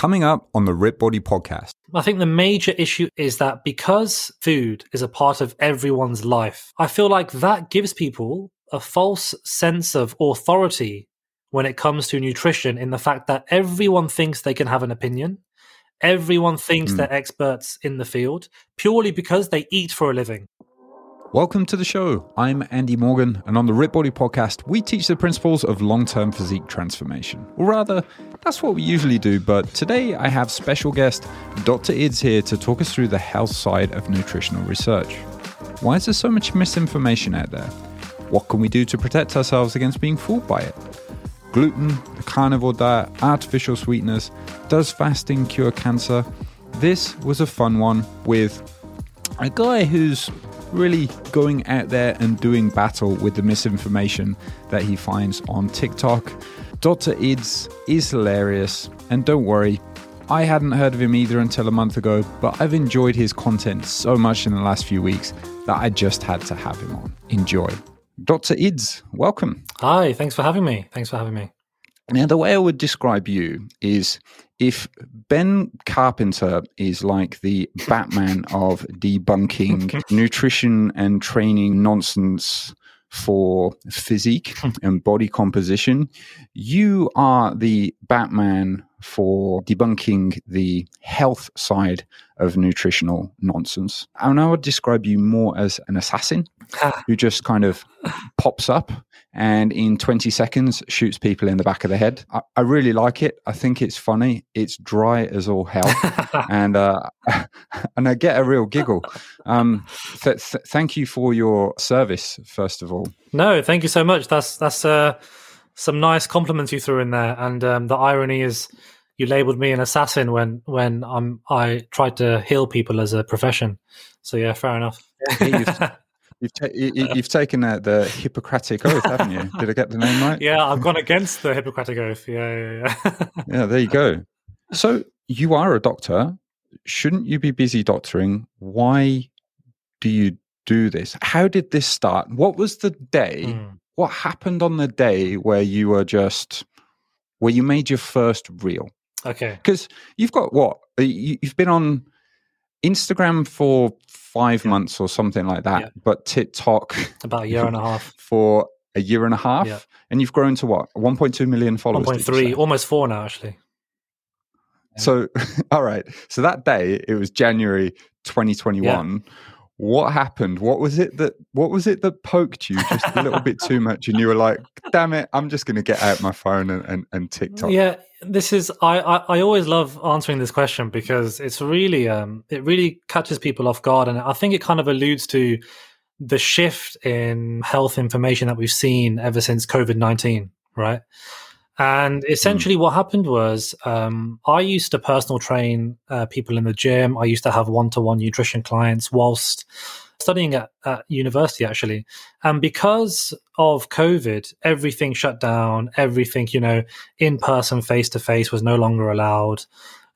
Coming up on the RippedBody podcast. I think the major issue is that because food is a part of everyone's life, I feel like that gives people a false sense of authority when it comes to nutrition in the fact that everyone thinks they can have an opinion. Everyone thinks mm. they're experts in the field purely because they eat for a living. Welcome to the show. I'm Andy Morgan, and on the RippedBody podcast, we teach the principles of long term physique transformation. Or rather, that's what we usually do, but today I have special guest Dr. Idz here to talk us through the health side of nutritional research. Why is there so much misinformation out there? What can we do to protect ourselves against being fooled by it? Gluten, the carnivore diet, artificial sweeteners, does fasting cure cancer? This was a fun one with a guy who's really going out there and doing battle with the misinformation that he finds on TikTok. Dr. Idz is hilarious, and don't worry, I hadn't heard of him either until a month ago, but I've enjoyed his content so much in the last few weeks that I just had to have him on. Enjoy. Dr. Idz, welcome. Hi, thanks for having me. Thanks for having me. Now, the way I would describe you is if Ben Carpenter is like the Batman of debunking nutrition and training nonsense for physique hmm. and body composition, you are the Batman for debunking the health side of nutritional nonsense. And I would describe you more as an assassin ah. who just kind of pops up and in 20 seconds shoots people in the back of the head. I, I really like it. I think it's funny. It's dry as all hell, and uh, and I get a real giggle. Um, th- th- thank you for your service, first of all. No, thank you so much. That's that's uh, some nice compliments you threw in there, and um, the irony is. You labeled me an assassin when when I'm I tried to heal people as a profession. So yeah, fair enough. You've, ta- you, have taken uh, the Hippocratic Oath, haven't you? Did I get the name right? Yeah, I've gone against the Hippocratic Oath. Yeah, yeah, yeah. yeah, there you go. So you are a doctor. Shouldn't you be busy doctoring? Why do you do this? How did this start? What was the day? Mm. What happened on the day where you were just, where you made your first reel? Okay. Because you've got what? You've been on Instagram for five yeah. months or something like that, yeah. but TikTok about a year and a half for a year and a half, yeah. and you've grown to what 1.2 million followers. 1.3, almost four now, actually. So, all right. So that day, it was January 2021 what happened? What was it that what was it that poked you just a little bit too much? And you were like damn it i'm just going to get out my phone and, and, and tiktok. Yeah this is I, I, I always love answering this question because it's really um it really catches people off guard. And i think it kind of alludes to the shift in health information that we've seen ever since covid-19 right and essentially, mm. what happened was um, I used to personal train uh, people in the gym. I used to have one to one nutrition clients whilst studying at, at, university, actually. And because of COVID, everything shut down, everything, you know, in person, face to face was no longer allowed.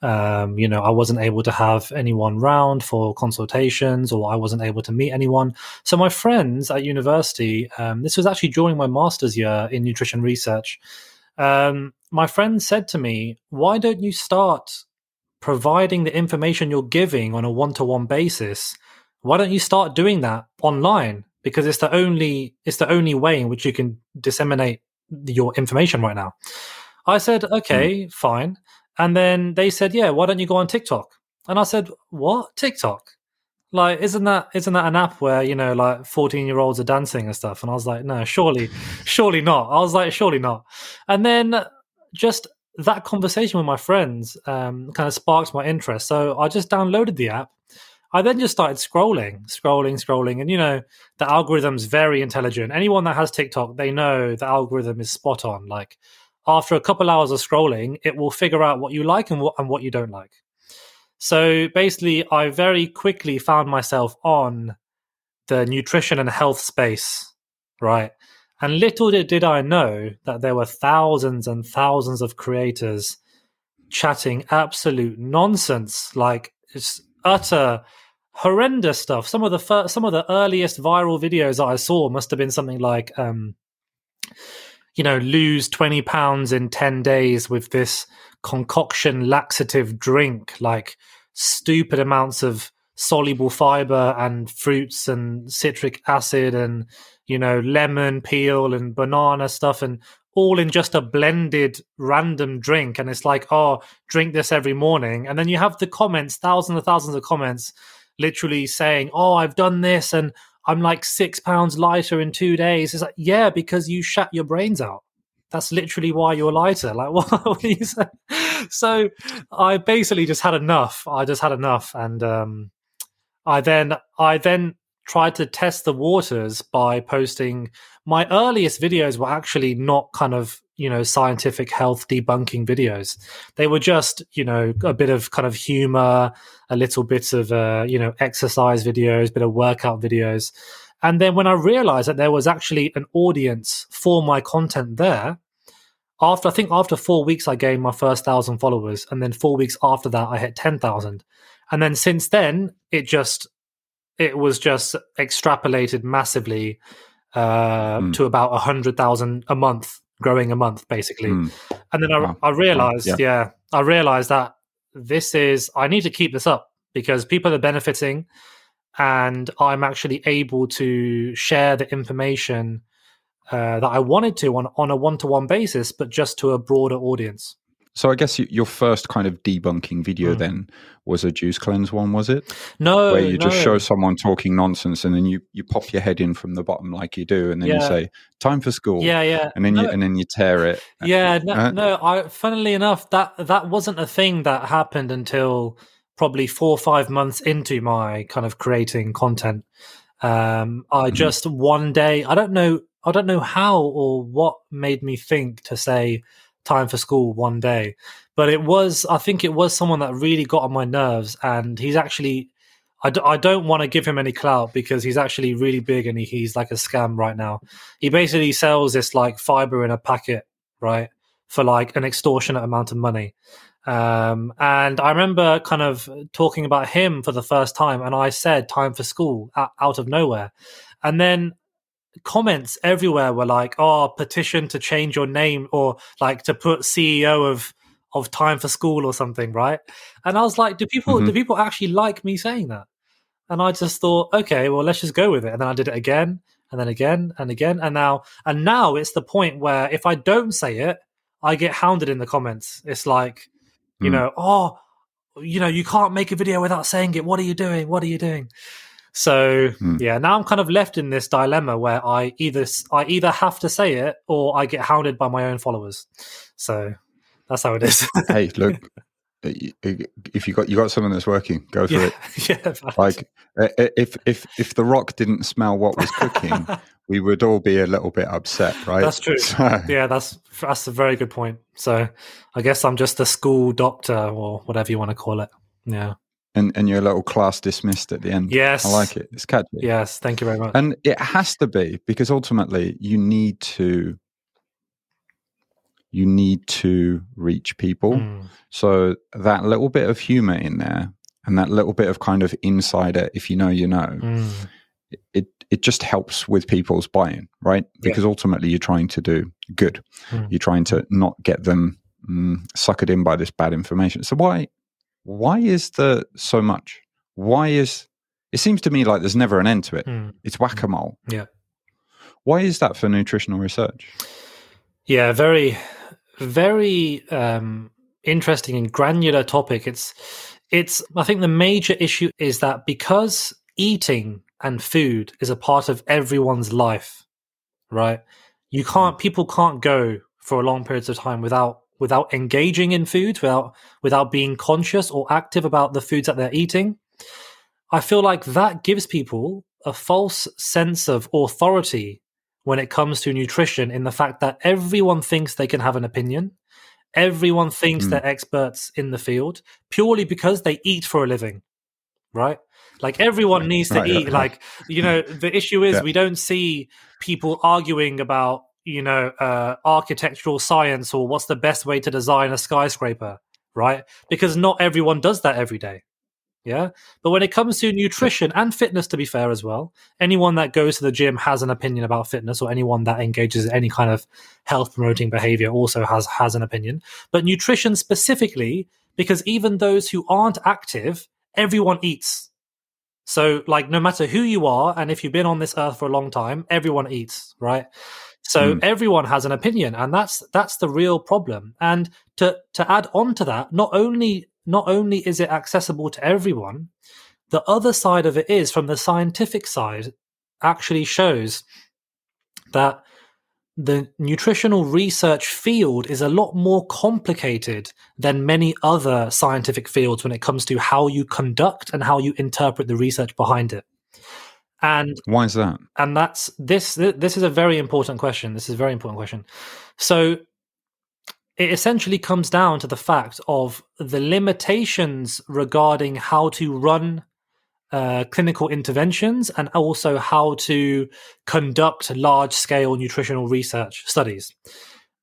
Um, you know, I wasn't able to have anyone round for consultations or I wasn't able to meet anyone. So my friends at university, um, this was actually during my master's year in nutrition research um, my friend said to me, "Why don't you start providing the information you're giving on a one-to-one basis? Why don't you start doing that online? Because it's the only it's the only way in which you can disseminate your information right now." I said, "Okay, mm. fine." And then they said, "Yeah, why don't you go on TikTok?" And I said, "What TikTok?" Like isn't that isn't that an app where you know like 14 year olds are dancing and stuff? And i was like no surely surely not. I was like surely not. And then just that conversation with my friends um, kind of sparked my interest. So i just downloaded the app. I then just started scrolling scrolling scrolling. And you know the algorithm's very intelligent. Anyone that has tiktok they know the algorithm is spot on. Like after a couple hours of scrolling it will figure out what you like and what and what you don't like so basically, I very quickly found myself on the nutrition and health space, right? And little did I know that there were thousands and thousands of creators chatting absolute nonsense, like it's utter horrendous stuff. Some of the first, some of the earliest viral videos that I saw must have been something like, um, you know, lose twenty pounds in ten days with this concoction laxative drink, like stupid amounts of soluble fiber and fruits and citric acid and you know lemon peel and banana stuff and all in just a blended random drink. And it's like oh drink this every morning. And then you have the comments thousands and thousands of comments literally saying oh i've done this and i'm like six pounds lighter in two days. It's like yeah because you shut your brains out that's literally why you're lighter. Like what, are you saying? so i basically just had enough. I just had enough. And um I then I then tried to test the waters by posting my earliest videos were actually not kind of you know scientific health debunking videos. They were just you know a bit of kind of humor a little bit of uh, you know exercise videos bit of workout videos. And then when i realized that there was actually an audience for my content there after i think after four weeks i gained my first thousand followers and then four weeks after that i hit 10000 and then since then it just it was just extrapolated massively uh, mm. to about a hundred thousand a month, growing a month basically. Mm. And then I, wow. I realized, wow. yeah. yeah, I realized that this is I need to keep this up because people are benefiting, and I'm actually able to share the information uh, that I wanted to on on a one to one basis, but just to a broader audience. So I guess your first kind of debunking video mm. then was a juice cleanse one, was it? No, where you no. just show someone talking nonsense, and then you you pop your head in from the bottom like you do, and then yeah. you say "time for school." Yeah, yeah, and then no. you and then you tear it. Yeah, no, uh, no. I funnily enough that that wasn't a thing that happened until probably four or five months into my kind of creating content. Um, I mm-hmm. just one day, I don't know, I don't know how or what made me think to say time for school one day. But it was, I think it was someone that really got on my nerves. And he's actually, I d- I don't want to give him any clout because he's actually really big and he, he's like a scam right now. He basically sells this like fiber in a packet, right? For like an extortionate amount of money. Um, and I remember kind of talking about him for the first time, and I said time for school out of nowhere. And then comments everywhere were like, "Oh, petition to change your name," or like to put CEO of of Time for School or something, right? And I was like, "Do people mm-hmm. do people actually like me saying that?" And I just thought, okay, well, let's just go with it. And then I did it again, and then again, and again, and now and now it's the point where if I don't say it, I get hounded in the comments. It's like, you mm. know, oh, you know, you can't make a video without saying it. What are you doing? What are you doing? So mm. yeah, now I'm kind of left in this dilemma where I either I either have to say it or I get hounded by my own followers. So that's how it is. hey, look, if you got you got someone that's working, go for yeah, it. Yeah, like if if if the Rock didn't smell what was cooking, we would all be a little bit upset, right? That's true. So, yeah, that's that's a very good point. So I guess I'm just a school doctor or whatever you want to call it. Yeah and and your little class dismissed at the end. Yes, I like it. It's catchy. Yes, thank you very much. And it has to be because ultimately you need to you need to reach people. Mm. So that little bit of humor in there and that little bit of kind of insider, if you know, you know, mm. it it just helps with people's buy-in, right? Because yeah. ultimately you're trying to do good. Mm. You're trying to not get them mm, suckered in by this bad information. So why why is there so much? Why is it seems to me like there's never an end to it. Mm. It's whack a mole. Yeah. Why is that for nutritional research? Yeah, very, very um, interesting and granular topic. It's, it's. I think the major issue is that because eating and food is a part of everyone's life, right? You can't. People can't go for a long periods of time without without engaging in food, without without being conscious or active about the foods that they're eating. I feel like that gives people a false sense of authority when it comes to nutrition in the fact that everyone thinks they can have an opinion. Everyone thinks mm. they're experts in the field purely because they eat for a living, right? Like everyone needs to right, eat. Like, you know, the issue is yeah. we don't see people arguing about you know, uh, architectural science or what's the best way to design a skyscraper, right? Because not everyone does that every day, Yeah. But when it comes to nutrition and fitness, to be fair as well, anyone that goes to the gym has an opinion about fitness, or anyone that engages in any kind of health promoting behavior also has has an opinion. But nutrition specifically, because even those who aren't active, everyone eats. So, like, no matter who you are, and if you've been on this earth for a long time, everyone eats, right? So mm. everyone has an opinion, and that's that's the real problem. And to to add on to that, not only not only is it accessible to everyone, the other side of it is from the scientific side actually shows that the nutritional research field is a lot more complicated than many other scientific fields when it comes to how you conduct and how you interpret the research behind it. And why is that? And that's this this is a very important question. This is a very important question. So it essentially comes down to the fact of the limitations regarding how to run uh, clinical interventions and also how to conduct large scale nutritional research studies.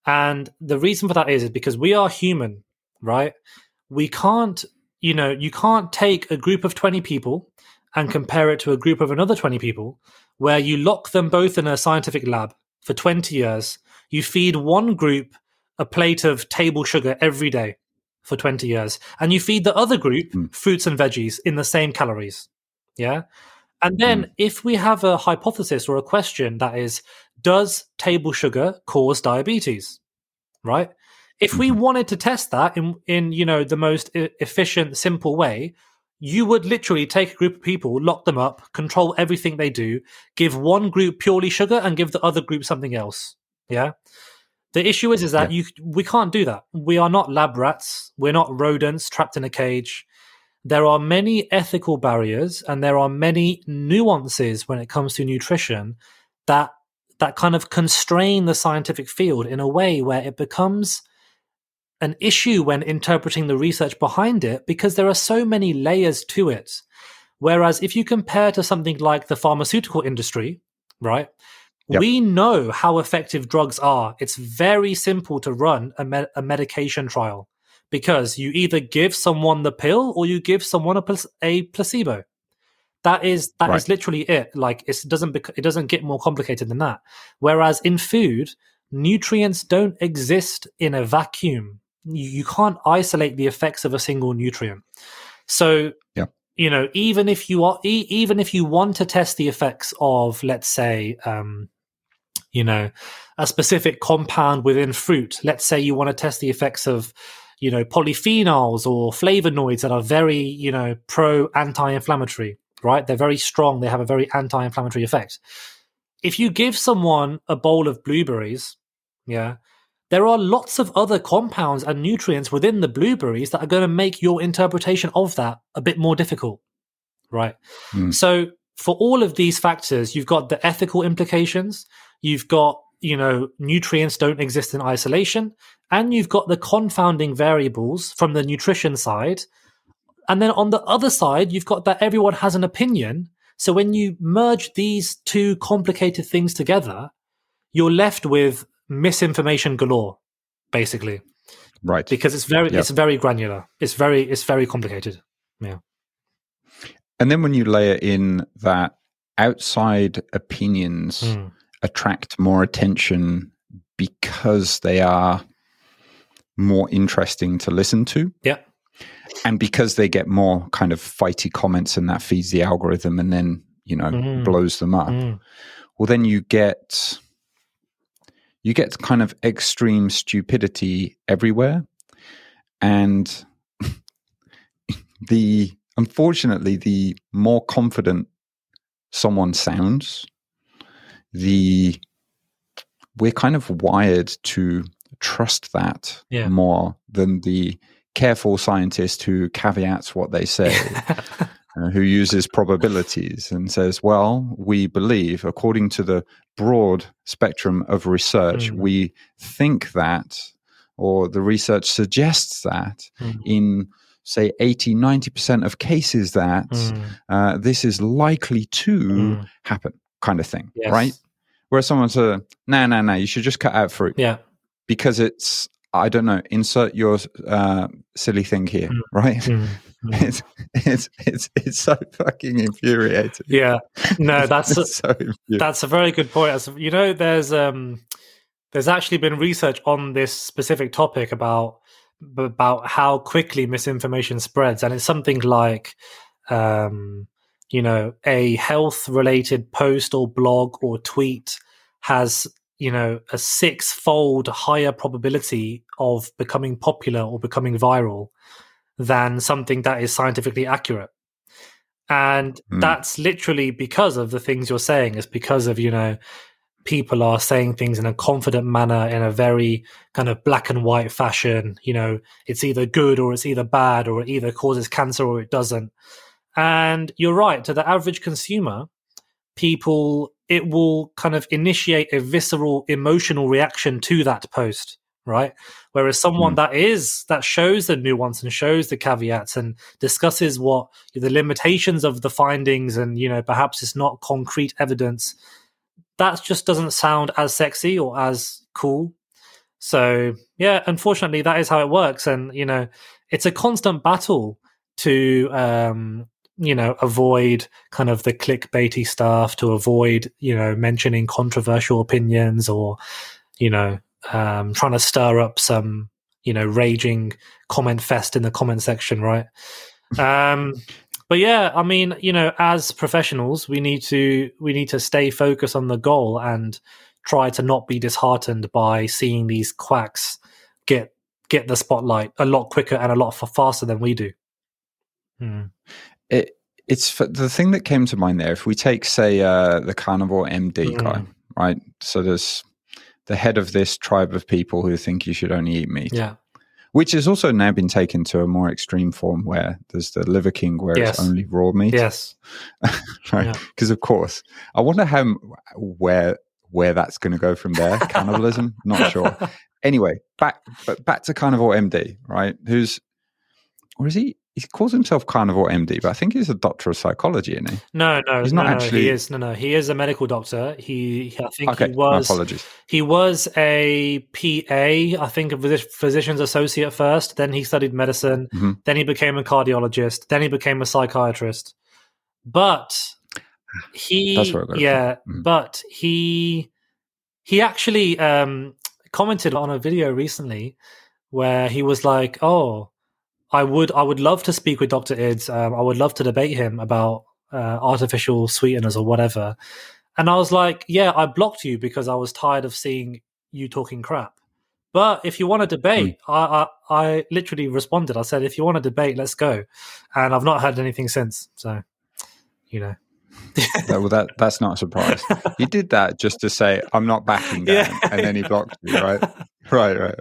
And the reason for that is, is because we are human, right? We can't, you know, you can't take a group of 20 people and compare it to a group of another 20 people where you lock them both in a scientific lab for 20 years. You feed one group a plate of table sugar every day for 20 years and you feed the other group mm. fruits and veggies in the same calories yeah and then mm. if we have a hypothesis or a question that is does table sugar cause diabetes right if we mm-hmm. wanted to test that in in you know the most efficient simple way you would literally take a group of people lock them up control everything they do give one group purely sugar and give the other group something else yeah the issue is, is that yeah. you we can't do that. We are not lab rats. We're not rodents trapped in a cage. There are many ethical barriers and there are many nuances when it comes to nutrition that that kind of constrain the scientific field in a way where it becomes an issue when interpreting the research behind it because there are so many layers to it. Whereas if you compare to something like the pharmaceutical industry, right? Yep. We know how effective drugs are. It's very simple to run a, me- a medication trial because you either give someone the pill or you give someone a, a placebo. That is that right. is literally it. Like it doesn't bec- it doesn't get more complicated than that. Whereas in food, nutrients don't exist in a vacuum. You, you can't isolate the effects of a single nutrient. So yeah. you know, even if you are e- even if you want to test the effects of, let's say, um, you know, a specific compound within fruit. Let's say you want to test the effects of, you know, polyphenols or flavonoids that are very, you know, pro anti inflammatory, right? They're very strong. They have a very anti inflammatory effect. If you give someone a bowl of blueberries, yeah, there are lots of other compounds and nutrients within the blueberries that are going to make your interpretation of that a bit more difficult, right? Mm. So, for all of these factors, you've got the ethical implications, You've got, you know, nutrients don't exist in isolation, and you've got the confounding variables from the nutrition side. And then on the other side, you've got that everyone has an opinion. So when you merge these two complicated things together, you're left with misinformation galore, basically. Right. Because it's very it's very granular. It's very it's very complicated. Yeah. And then when you layer in that outside opinions mm attract more attention because they are more interesting to listen to. Yeah. And because they get more kind of fighty comments and that feeds the algorithm and then, you know, mm. blows them up. Mm. Well, then you get you get kind of extreme stupidity everywhere. And the unfortunately, the more confident someone sounds, the we're kind of wired to trust that yeah. more than the careful scientist who caveats what they say, uh, who uses probabilities and says, well, we believe, according to the broad spectrum of research, mm. we think that, or the research suggests that mm. in say 80 90% of cases that mm. uh, this is likely to mm. happen kind of thing, yes. right? Where someone says, "No, no, no, you should just cut out fruit." Yeah, because it's I don't know. Insert your uh, silly thing here, Mm. right? Mm, mm. It's it's it's it's so fucking infuriating. yeah, no, that's It's so. That's a very good point. As you know, there's um, there's actually been research on this specific topic about about how quickly misinformation spreads, and it's something like, um, you know, a health related post or blog or tweet has you know a six fold higher probability of becoming popular or becoming viral than something that is scientifically accurate. And Hmm. that's literally because of the things you're saying. It's because of you know people are saying things in a confident manner in a very kind of black and white fashion. You know it's either good or it's either bad or it either causes cancer or it doesn't. And you're right to the average consumer people it will kind of initiate a visceral emotional reaction to that post right? Whereas someone Hmm. that is that shows the nuance and shows the caveats and discusses what the limitations of the findings and you know perhaps it's not concrete evidence that just doesn't sound as sexy or as cool. So yeah unfortunately that is how it works. And you know it's a constant battle to um you know avoid kind of the clickbaity stuff to avoid you know mentioning controversial opinions or you know um trying to stir up some you know raging comment fest in the comment section right um but yeah i mean you know as professionals we need to we need to stay focused on the goal and try to not be disheartened by seeing these quacks get get the spotlight a lot quicker and a lot faster than we do Hmm. It it's the thing that came to mind there. If we take, say, uh, the carnivore MD guy, Mm. right? So there's the head of this tribe of people who think you should only eat meat, yeah which has also now been taken to a more extreme form where there's the Liver King, where Yes. it's only raw meat, yes right? Yeah. Because of course, I wonder how where where that's going to go from there. Cannibalism, not sure. Anyway, back but back to carnivore MD, right? Who's or is he? He calls himself carnivore MD, but I think he's a doctor of psychology, isn't he? no no He's not no, actually- he is no no he is a medical doctor he i think Okay, he my was apologies. he was a pa i think a physician's associate first then he studied medicine Mhm. then he became a cardiologist then he became a psychiatrist but he That's where I got it from. yeah Mhm. but he he actually um commented on a video recently where he was like oh i would i would love to speak with dr idz um, i would love to debate him about uh, artificial sweeteners or whatever. And i was like yeah i blocked you because i was tired of seeing you talking crap. But if you want to debate I, I i literally responded. I said if you want to debate let's go. And i've not heard anything since so you know well, that that's not a surprise. He did that just to say, "I'm not backing down," Yeah. and then he blocked me. Right, right, right.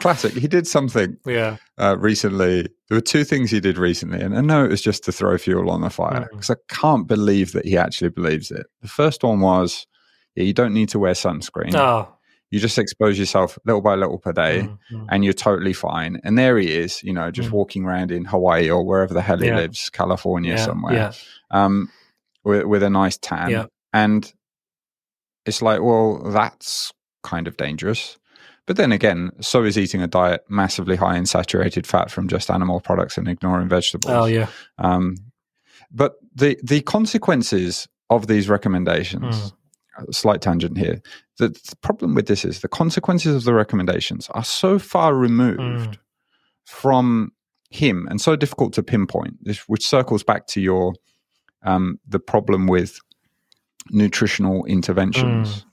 Classic. He did something yeah uh, recently. There were two things he did recently, and I know it was just to throw fuel on the fire Mm. because I can't believe that he actually believes it. The first one was, yeah, you don't need to wear sunscreen. oh You just expose yourself little by little per day. mm, mm. And you're totally fine. And there he is, you know, just Mm. walking around in Hawaii or wherever the hell he Yeah. lives, California yeah, somewhere, yeah um, with, with a nice tan. Yeah. And it's like, well, that's kind of dangerous. But then again, so is eating a diet massively high in saturated fat from just animal products and ignoring vegetables. oh yeah Um, but the the consequences of these recommendations, a slight tangent here. The, the problem with this is the consequences of the recommendations are so far removed Mm. from him and so difficult to pinpoint. This, which circles back to your um, the problem with nutritional interventions,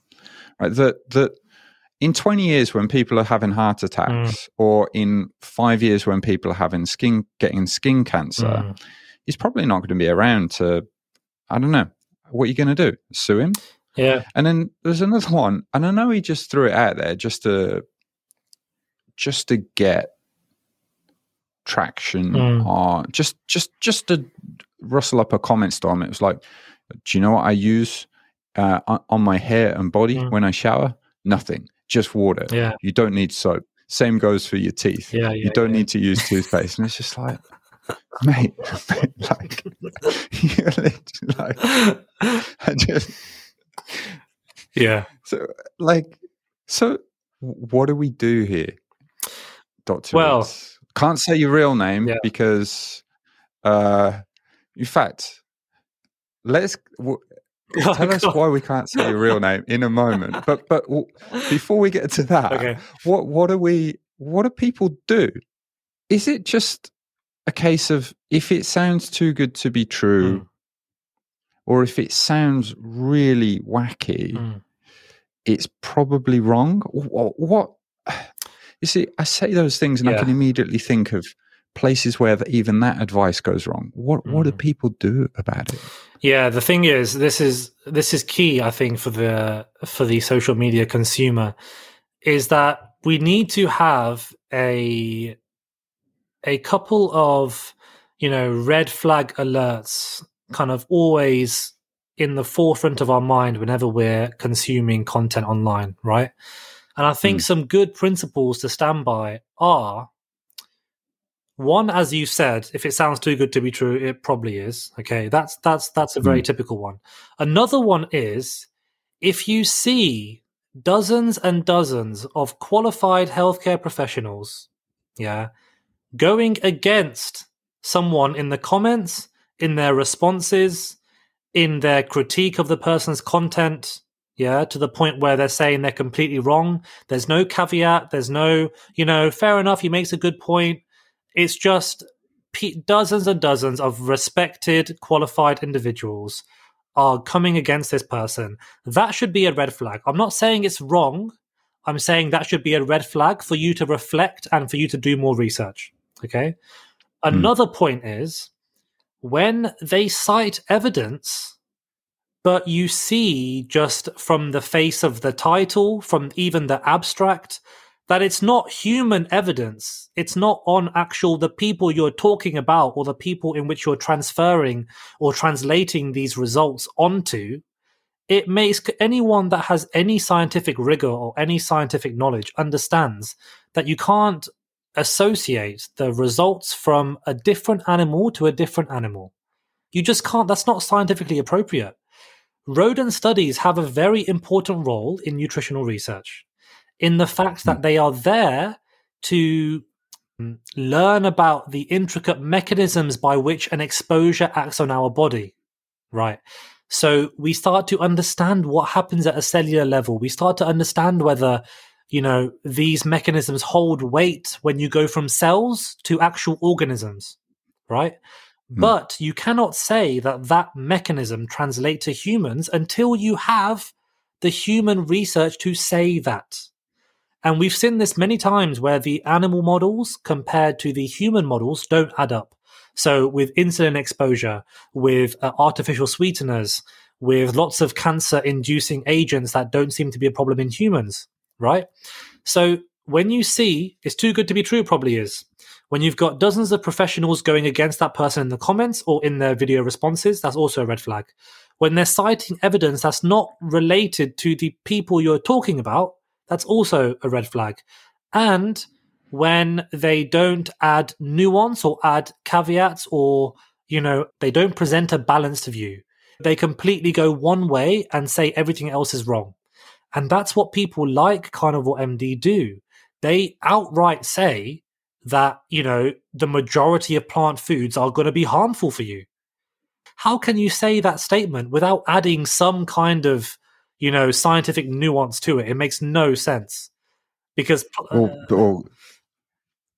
right? That that in 20 years when people are having heart attacks or in five years when people are having skin getting skin cancer Mm. he's probably not going to be around to i don't know what are you going to do sue him yeah and then there's another one and i know he just threw it out there just to just to get traction Mm. or just just just to rustle up a comment storm it was like do you know what i use uh, on, my hair and body Mm. when i shower nothing just water yeah you don't need soap same goes for your teeth yeah yeah you don't yeah. need to use toothpaste and it's just like mate like like I just yeah so like so what do we do here Doctor. Well- can't say your real name Yeah. because, uh, in fact, let's w- Oh, tell us why we can't say your real name in a moment. But but w- before we get to that, Okay. what what do we what do people do? Is it just a case of if it sounds too good to be true, Mm, or if it sounds really wacky, mm. it's probably wrong. What, what you see, I say those things and I can immediately think of places where even that advice goes wrong. What what do Mm. people do about it? Yeah, the thing is, this is this is key. I think for the for the social media consumer is that we need to have a a couple of you know red flag alerts kind of always in the forefront of our mind whenever we're consuming content online, right? And I think Hmm. some good principles to stand by are one, as you said, if it sounds too good to be true, it probably is. Okay, that's that's that's a very hmm. typical one. Another one is if you see dozens and dozens of qualified healthcare professionals, yeah, going against someone in the comments, in their responses, in their critique of the person's content, yeah, to the point where they're saying they're completely wrong. There's no caveat. There's no, you know, fair enough. He makes a good point. It's just pe- dozens and dozens of respected, qualified individuals are coming against this person. That should be a red flag. I'm not saying it's wrong. I'm saying that should be a red flag for you to reflect and for you to do more research. Okay. Hmm. Another point is when they cite evidence, but you see just from the face of the title, from even the abstract, that it's not human evidence. It's not on actual the people you're talking about or the people in which you're transferring or translating these results onto. It makes anyone that has any scientific rigor or any scientific knowledge understands that you can't associate the results from a different animal to a different animal. You just can't, that's not scientifically appropriate. Rodent studies have a very important role in nutritional research in the fact that they are there to mm, learn about the intricate mechanisms by which an exposure acts on our body. Right. So we start to understand what happens at a cellular level. We start to understand whether, you know, these mechanisms hold weight when you go from cells to actual organisms. Right. Hmm. But you cannot say that that mechanism translates to humans until you have the human research to say that. And we've seen this many times where the animal models compared to the human models don't add up. So with insulin exposure, with uh, artificial sweeteners, with lots of cancer inducing agents that don't seem to be a problem in humans, right? So when you see it's too good to be true, probably is. When you've got dozens of professionals going against that person in the comments or in their video responses, that's also a red flag. When they're citing evidence that's not related to the people you're talking about, that's also a red flag. And when they don't add nuance or add caveats or, you know, they don't present a balanced view. They completely go one way and say everything else is wrong. And that's what people like Carnivore MD do. They outright say that, you know, the majority of plant foods are going to be harmful for you. How can you say that statement without adding some kind of, you know, scientific nuance to it? It makes no sense. Because Or, or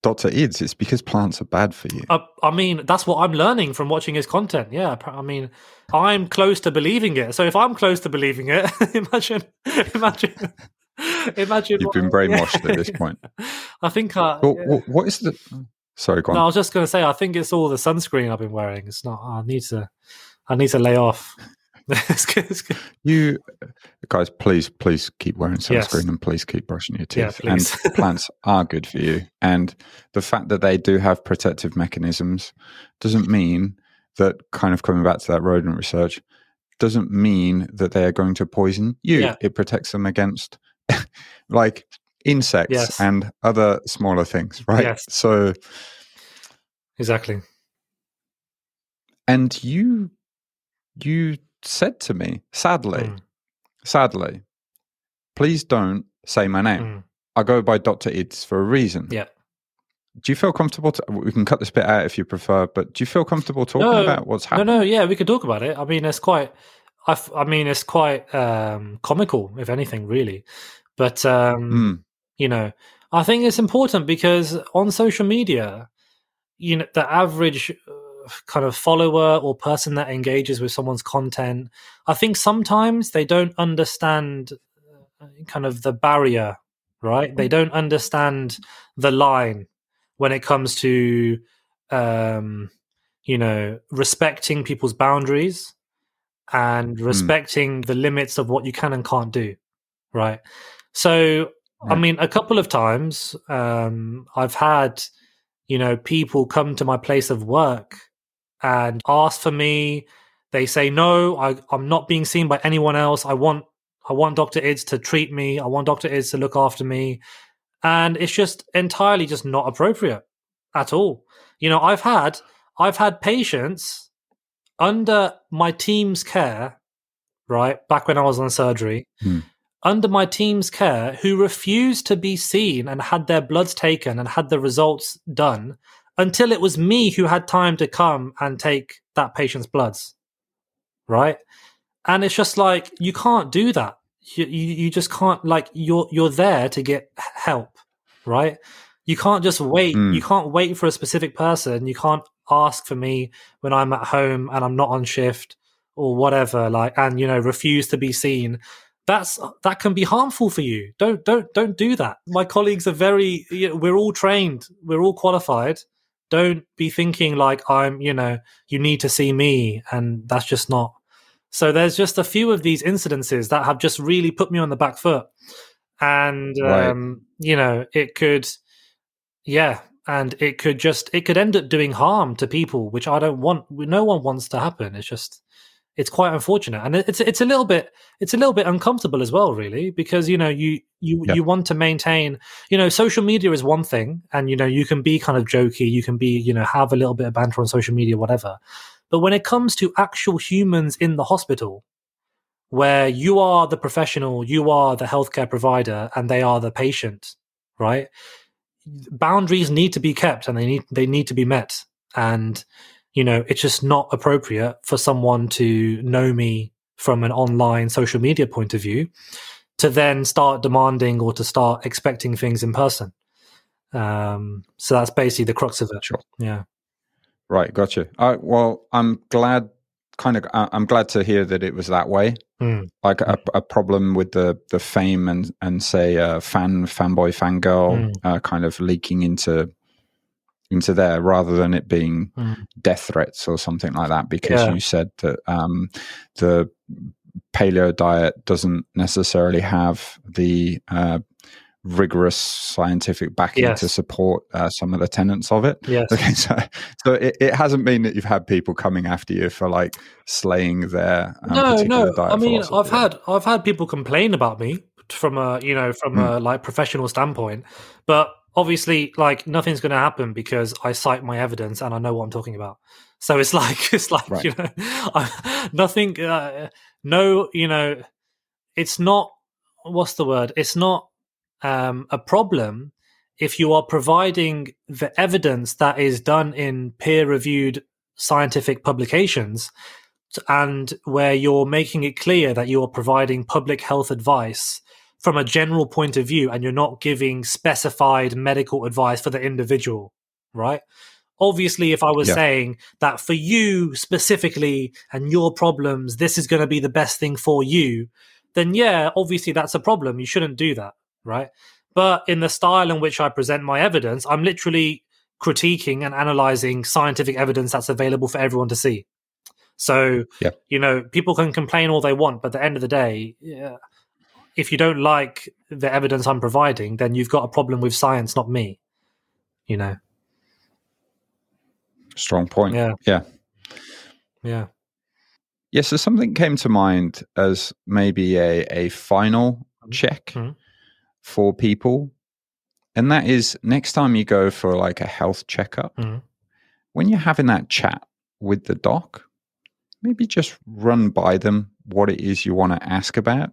Dr. Idz, it's because plants are bad for you. Uh, I mean, that's what I'm learning from watching his content. Yeah, I mean, I'm close to believing it. So if I'm close to believing it, imagine, imagine, imagine. You've been brainwashed at this point. I think. Uh, Well, yeah. what is the. Sorry, go on. No, I was just going to say. I think it's all the sunscreen I've been wearing. It's not. I need to. I need to lay off. It's good, it's good. You guys, please, please keep wearing sunscreen Yes. and please keep brushing your Yeah, teeth. and plants are good for you. And the fact that they do have protective mechanisms doesn't mean that, kind of coming back to that rodent research, doesn't mean that they are going to poison you. Yeah. It protects them against like insects Yes. and other smaller things, right? Yes. So, Exactly. and you, you said to me, sadly, Mm, sadly, please don't say my name. mm. I go by Dr. Idz for a reason. Yeah. do you feel comfortable? To, we can cut this bit out if you prefer, but do you feel comfortable talking No, about what's happening? No, no, yeah, we could talk about it. I mean, it's quite. I, f- I mean, it's quite um, comical, if anything, really. But um, Mm, you know, I think it's important because on social media, you know, the average kind of follower or person that engages with someone's content, I think sometimes they don't understand uh, kind of the barrier, right? They don't understand the line when it comes to, um, you know, respecting people's boundaries and respecting the limits of what you can and can't do, right? So, I mean, a couple of times um, I've had, you know, people come to my place of work and ask for me. They say, "No, I, I'm not being seen by anyone else. I want, I want Doctor Idz to treat me. I want Doctor Idz to look after me," and it's just entirely just not appropriate at all. You know, I've had, I've had patients under my team's care, right back when I was on surgery Hmm. under my team's care who refused to be seen and had their bloods taken and had the results done until it was me who had time to come and take that patient's bloods right? And it's just like you can't do that. You, you, you just can't like you're you're there to get help right? You can't just wait. Mm. you can't wait for a specific person. You can't ask for me when i'm at home and i'm not on shift or whatever like and you know refuse to be seen. That's that can be harmful for you. Don't don't don't do that. My colleagues are very you know, we're all trained. We're all qualified don't be thinking like i'm you know you need to see me and that's just not. So there's just a few of these incidences that have just really put me on the back foot. And Right. um you know it could yeah and it could just it could end up doing harm to people which i don't want no one wants to happen. It's just it's quite unfortunate. And it's it's a little bit it's a little bit uncomfortable as well really because you know you you Yeah. you want to maintain you know social media is one thing and you know you can be kind of jokey you can be you know have a little bit of banter on social media whatever. But when it comes to actual humans in the hospital where you are the professional you are the healthcare provider and they are the patient right? Boundaries need to be kept and they need they need to be met. And you know it's just not appropriate for someone to know me from an online social media point of view to then start demanding or to start expecting things in person um so that's basically the crux of it Sure. yeah Right, gotcha. Uh, well, I'm glad. Kind of, I'm glad to hear that it was that way. Mm. Like a, a problem with the the fame and and say uh, fan fanboy fangirl Mm. uh, kind of leaking into into there rather than it being Mm. death threats or something like that. Because Yeah. you said that um, the paleo diet doesn't necessarily have the uh, rigorous scientific backing Yes. to support uh, some of the tenets of it. yes Okay, so so it, it hasn't been that you've had people coming after you for like slaying their um, no no diet i mean i've had i've had people complain about me from a you know from Mm. a like professional standpoint but obviously like nothing's going to happen because i cite my evidence and i know what i'm talking about so it's like it's like Right. you know I, nothing uh, no you know it's not what's the word it's not um a problem if you are providing the evidence that is done in peer reviewed scientific publications and where you're making it clear that you are providing public health advice from a general point of view and you're not giving specified medical advice for the individual, right? Obviously, if I was Yeah. saying that for you specifically and your problems, this is going to be the best thing for you, then yeah, obviously that's a problem. You shouldn't do that, right? But in the style in which I present my evidence, I'm literally critiquing and analyzing scientific evidence that's available for everyone to see. So, Yeah. you know, people can complain all they want, but at the end of the day, yeah, if you don't like the evidence I'm providing, then you've got a problem with science, not me. You know, Strong point. Yeah. yeah. yeah, Yeah, so something came to mind as maybe a, a final check Mhm. for people. And that is next time you go for like a health checkup, Mhm. when you're having that chat with the doc, maybe just run by them what it is you want to ask about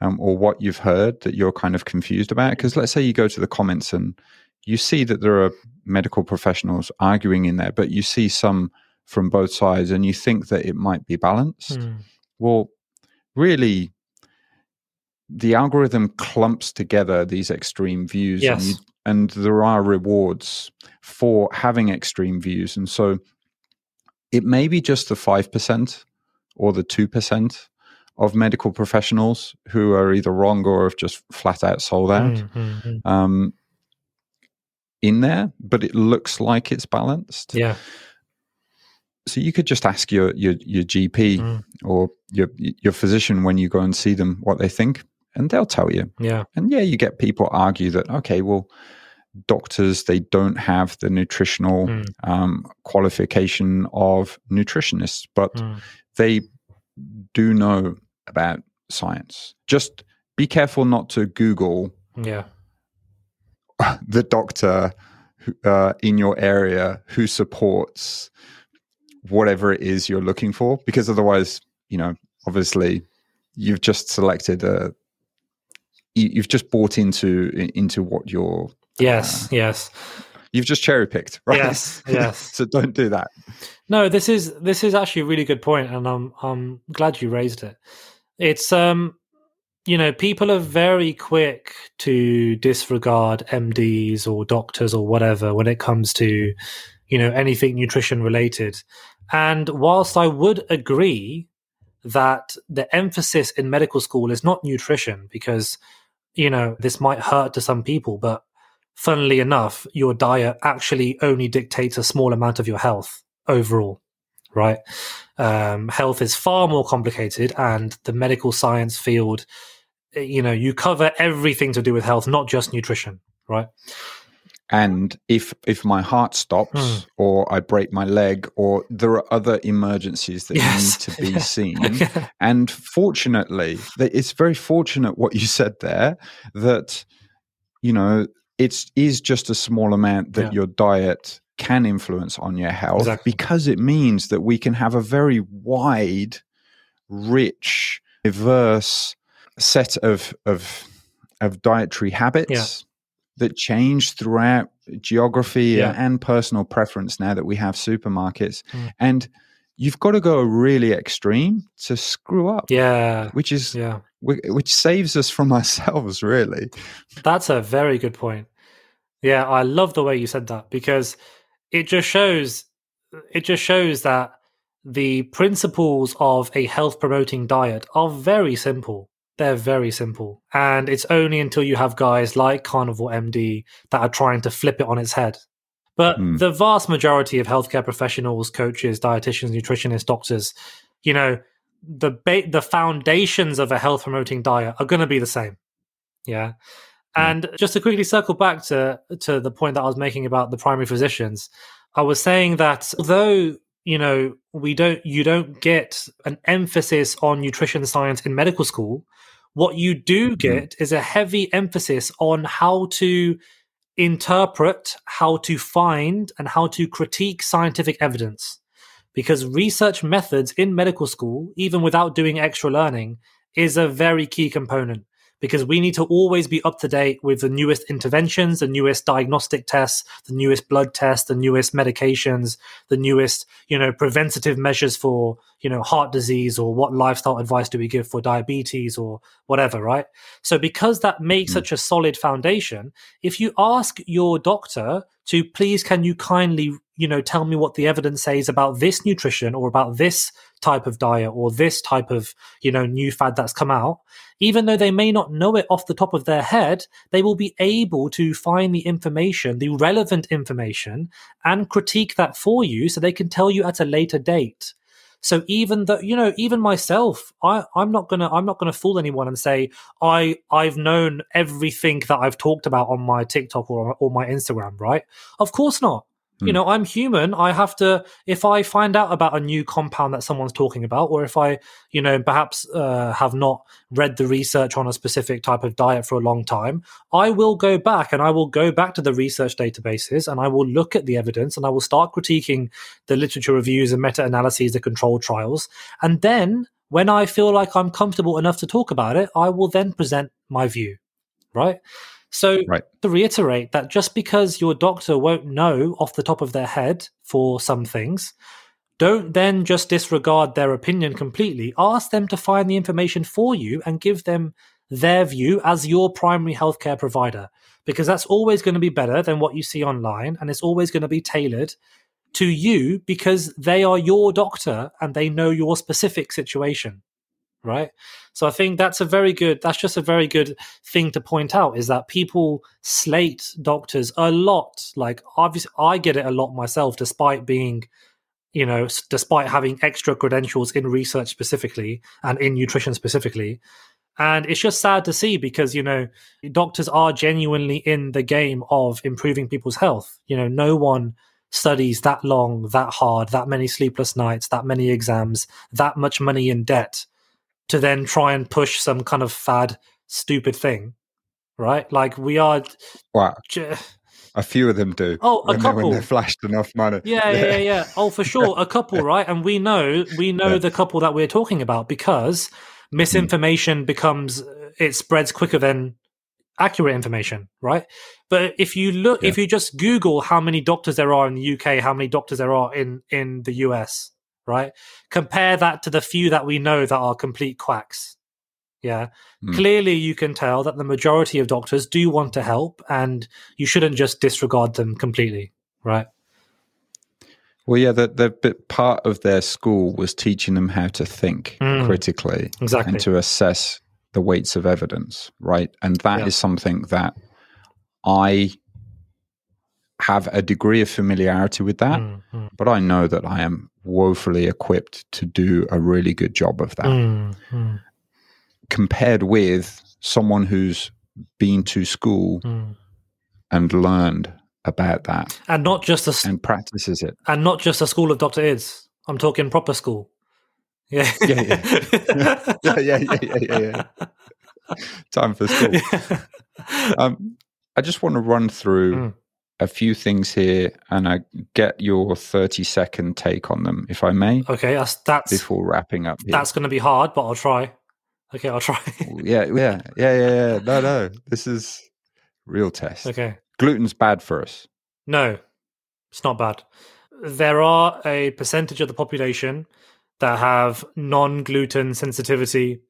um, or what you've heard that you're kind of confused about. Because let's say you go to the comments and you see that there are medical professionals arguing in there, but you see some from both sides and you think that it might be balanced. Mm. Well, really, the algorithm clumps together these extreme views and, you, and there are rewards for having extreme views. And so it may be just the 5% or the 2% of medical professionals who are either wrong or have just flat out sold out Mm, mm, mm. um, in there, but it looks like it's balanced. Yeah. So you could just ask your your, your GP Mm. or your your physician when you go and see them what they think, and they'll tell you. Yeah. And yeah, you get people argue that okay, well, doctors they don't have the nutritional Mm. um, qualification of nutritionists, but Mm. they do know about science. Just be careful not to Google Yeah. the doctor uh, in your area who supports whatever it is you're looking for, because otherwise, you know, obviously, you've just selected a. you- You've just bought into into what you're. Yes. yes. You've just cherry picked, right? Yes. Yes. so don't do that. No, this is this is actually a really good point, and I'm I'm glad you raised it. It's um, you know, people are very quick to disregard MDs or doctors or whatever when it comes to, you know, anything nutrition related. And whilst I would agree that the emphasis in medical school is not nutrition, because you know this might hurt to some people, but funnily enough, your diet actually only dictates a small amount of your health overall, right? Um, health is far more complicated, and the medical science field, eh, you know, you cover everything to do with health, not just nutrition, right? And if if my heart stops Hmm. or I break my leg or there are other emergencies that Yes. need to be seen, And fortunately, it's very fortunate what you said there that you know it's is just a small amount that Yeah. your diet can influence on your health Exactly. because it means that we can have a very wide, rich, diverse set of of of dietary habits that change throughout geography Yeah. and personal preference now that we have supermarkets Mm. and you've got to go really extreme to screw up yeah, which is yeah. which saves us from ourselves really That's a very good point. Yeah, I love the way you said that because it just shows it just shows that the principles of a health promoting diet are very simple. They're very simple. And it's only until you have guys like Carnivore MD that are trying to flip it on its head. But Hmm. the vast majority of healthcare professionals, coaches, dietitians, nutritionists, doctors, you know, the ba- the foundations of a health promoting diet are going to be the same. Yeah. And just to quickly circle back to to the point that I was making about the primary physicians, I was saying that although you know we don't you don't get an emphasis on nutrition science in medical school, what you do mm-hmm. get is a heavy emphasis on how to interpret, how to find, and how to critique scientific evidence. Because research methods in medical school, even without doing extra learning, is a very key component because we need to always be up to date with the newest interventions, the newest diagnostic tests, the newest blood tests, the newest medications, the newest, you know, preventative measures for, you know, heart disease or what lifestyle advice do we give for diabetes or whatever, right? So because that makes hmm. such a solid foundation, if you ask your doctor to please can you kindly, you know, tell me what the evidence says about this nutrition or about this type of diet or this type of, you know, new fad that's come out, even though they may not know it off the top of their head, they will be able to find the information, the relevant information, and critique that for you so they can tell you at a later date. So even though you know, even myself, I, I'm not gonna I'm not gonna fool anyone and say I I've known everything that I've talked about on my TikTok or or my Instagram, right? Of course not. You Hmm. know, I'm human. I have to, if I find out about a new compound that someone's talking about, or if I, you know, perhaps uh, have not read the research on a specific type of diet for a long time, I will go back and I will go back to the research databases and I will look at the evidence and I will start critiquing the literature reviews and meta analyses, the control trials. And then when I feel like I'm comfortable enough to talk about it, I will then present my view, right? So, Right. to reiterate that just because your doctor won't know off the top of their head for some things, don't then just disregard their opinion completely. Ask them to find the information for you and give them their view as your primary healthcare provider, because that's always going to be better than what you see online and it's always going to be tailored to you because they are your doctor and they know your specific situation right? So i think that's a very good that's just a very good thing to point out is that people slate doctors a lot. Like obviously i get it a lot myself despite being you know despite having extra credentials in research specifically and in nutrition specifically. And it's just sad to see because you know doctors are genuinely in the game of improving people's health. You know no one studies that long that hard that many sleepless nights that many exams that much money in debt to then try and push some kind of fad stupid thing right like we are Wow. j- A few of them do. Oh, a when they- couple. when they're flashed enough money. Yeah, yeah, yeah, yeah. Oh, for sure, a couple, right? And we know we know Yeah. the couple that we're talking about because hmm. misinformation becomes it spreads quicker than accurate information, right? But if you look, if you just Google how many doctors there are in the UK, how many doctors there are in in the US, right? Compare that to the few that we know that are complete quacks. Yeah. Hmm. Clearly, you can tell that the majority of doctors do want to help, and you shouldn't just disregard them completely, right? Well, yeah, the, the part of their school was teaching them how to think Mm. critically Exactly. and to assess the weights of evidence, right? And that is Yeah. something that I have a degree of familiarity with that, Mm, mm, but I know that I am woefully equipped to do a really good job of that mm, mm, compared with someone who's been to school mm. and learned about that And not just a and practices it. and not just a school of Doctor Idz. I'm talking proper school. Yeah, Yeah, yeah. Yeah, yeah, yeah, yeah, yeah, yeah. Time for school. yeah. Um, I just want to run through Mm. A few things here and I get your 30 second take on them, if I may, Okay, that's that's before wrapping up. Here. that's going to be hard, but I'll try. Okay, I'll try. yeah, yeah, yeah, yeah, yeah. No, no. This is real test. okay. Gluten's bad for us. No, it's not bad. There are a percentage of the population that have non gluten sensitivity.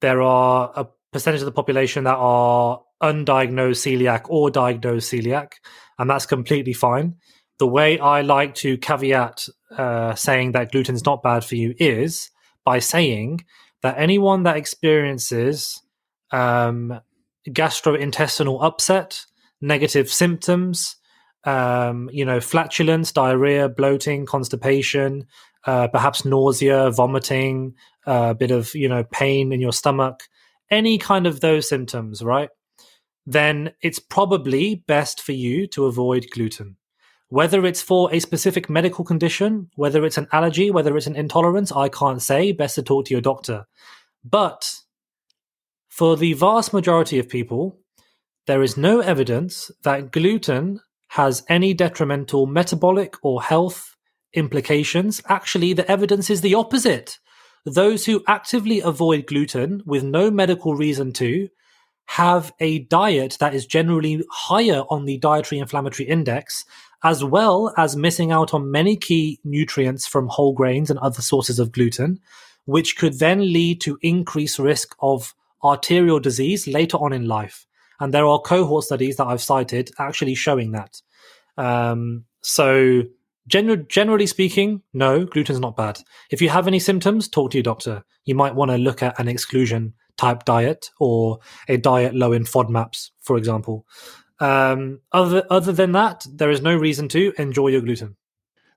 There are a percentage of the population that are undiagnosed celiac or diagnosed celiac, and that's completely fine. The way I like to caveat uh, saying that gluten's not bad for you is by saying that anyone that experiences um, gastrointestinal upset, negative symptoms, um, you know, flatulence, diarrhea, bloating, constipation, uh, perhaps nausea, vomiting, a bit of, you know, pain in your stomach, any kind of those symptoms, right? Then it's probably best for you to avoid gluten. Whether it's for a specific medical condition, whether it's an allergy, whether it's an intolerance, I can't say. Best to talk to your doctor. But for the vast majority of people, there is no evidence that gluten has any detrimental metabolic or health implications. Actually, the evidence is the opposite. Those who actively avoid gluten with no medical reason to have a diet that is generally higher on the dietary inflammatory index, as well as missing out on many key nutrients from whole grains and other sources of gluten, which could then lead to increased risk of arterial disease later on in life. And there are cohort studies that I've cited actually showing that. Um, so, gener- generally speaking, no, gluten's not bad. If you have any symptoms, talk to your doctor. You might want to look at an exclusion type diet or a diet low in FODMAPs, for example. Um, other other than that, there is no reason to enjoy your gluten.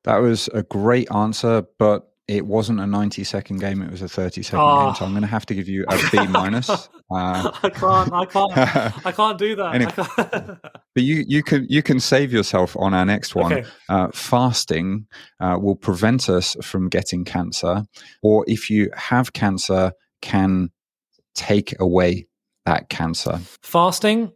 That was a great answer, but it wasn't a 90 second game. It was a 30 second Ah. game. So I'm going to have to give you a B minus. Uh, I can't. I can't. I can't do that. Anyway. Can't. But you, you can you can save yourself on our next one. okay. Uh, fasting uh, will prevent us from getting cancer, or if you have cancer, can take away that cancer. Fasting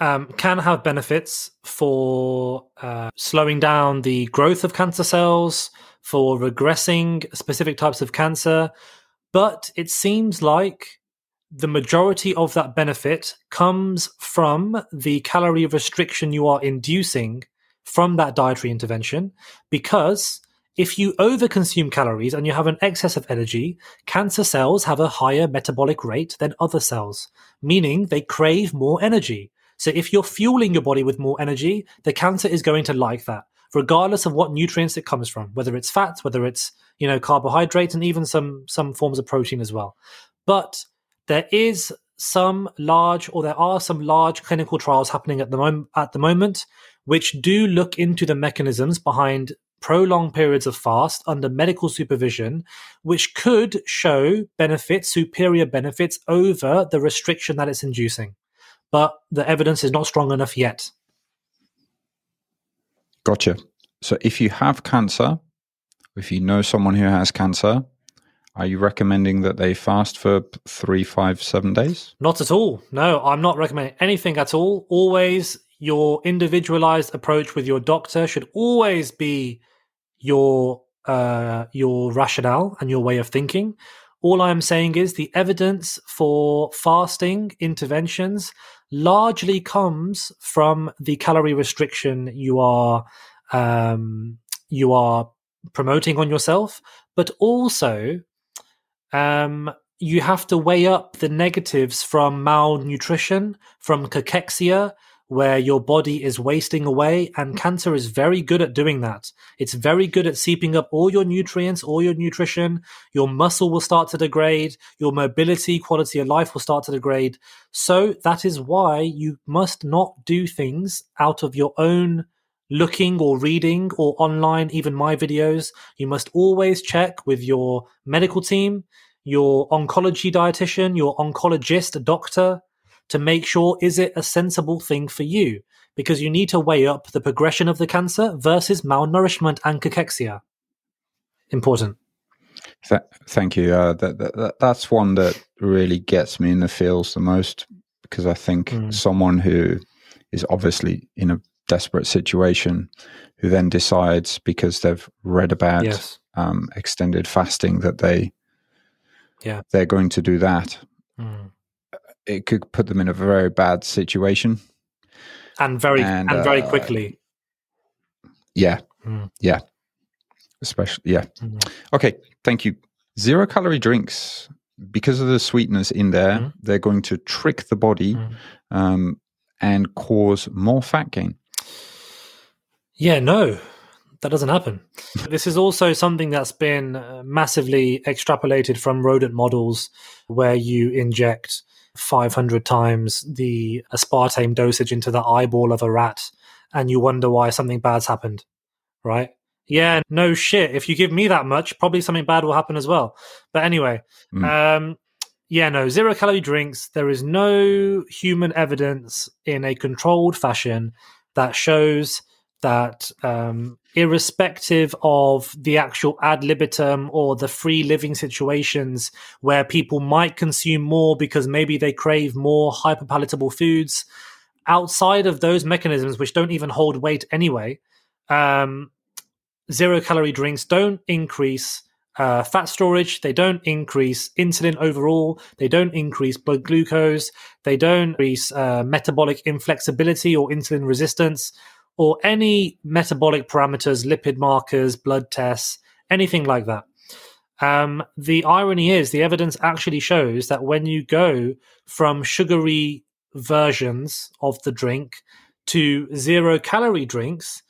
um, can have benefits for uh, slowing down the growth of cancer cells, for regressing specific types of cancer, but it seems like the majority of that benefit comes from the calorie restriction you are inducing from that dietary intervention because if you overconsume calories and you have an excess of energy, cancer cells have a higher metabolic rate than other cells, meaning they crave more energy. So if you're fueling your body with more energy, the cancer is going to like that, regardless of what nutrients it comes from, whether it's fats, whether it's, you know, carbohydrates and even some some forms of protein as well. But there is some large or there are some large clinical trials happening at the moment at the moment which do look into the mechanisms behind prolonged periods of fast under medical supervision, which could show benefits, superior benefits over the restriction that it's inducing. But the evidence is not strong enough yet. Gotcha. So if you have cancer, if you know someone who has cancer, are you recommending that they fast for three, five, seven days? Not at all. No, I'm not recommending anything at all. Always your individualized approach with your doctor should always be your uh, your rationale and your way of thinking. All I am saying is the evidence for fasting interventions largely comes from the calorie restriction you are um, you are promoting on yourself, but also um, you have to weigh up the negatives from malnutrition, from cachexia, where your body is wasting away and mm. cancer is very good at doing that. It's very good at seeping up all your nutrients, all your nutrition. Your muscle will start to degrade. Your mobility, quality of life will start to degrade. So that is why you must not do things out of your own looking or reading or online, even my videos. You must always check with your medical team, your oncology dietitian, your oncologist doctor, to make sure is it a sensible thing for you because you need to weigh up the progression of the cancer versus malnourishment and cachexia. Important. Th- thank you. Uh, that, that, that's one that really gets me in the feels the most because I think mm. someone who is obviously in a desperate situation who then decides because they've read about yes. um, extended fasting that they yeah they're going to do that. Mm it could put them in a very bad situation, and very and, and very uh, quickly. Yeah, mm. yeah, especially yeah. Mm. Okay, thank you. Zero calorie drinks because of the sweetness in there, mm. they're going to trick the body hmm. um, and cause more fat gain. Yeah, no, that doesn't happen. this is also something that's been uh, massively extrapolated from rodent models where you inject 500 times the aspartame dosage into the eyeball of a rat and you wonder why something bad's happened, right? Yeah, no shit. If you give me that much, probably something bad will happen as well. But anyway, mm. um, yeah, no, zero calorie drinks. There is no human evidence in a controlled fashion that shows that um, irrespective of the actual ad libitum or the free living situations where people might consume more because maybe they crave more hyperpalatable foods, outside of those mechanisms which don't even hold weight anyway, um, zero calorie drinks don't increase uh, fat storage. They don't increase insulin overall. They don't increase blood glucose. They don't increase uh, metabolic inflexibility or insulin resistance or any metabolic parameters, lipid markers, blood tests, anything like that. Um, the irony is, the evidence actually shows that when you go from sugary versions of the drink to zero calorie drinks,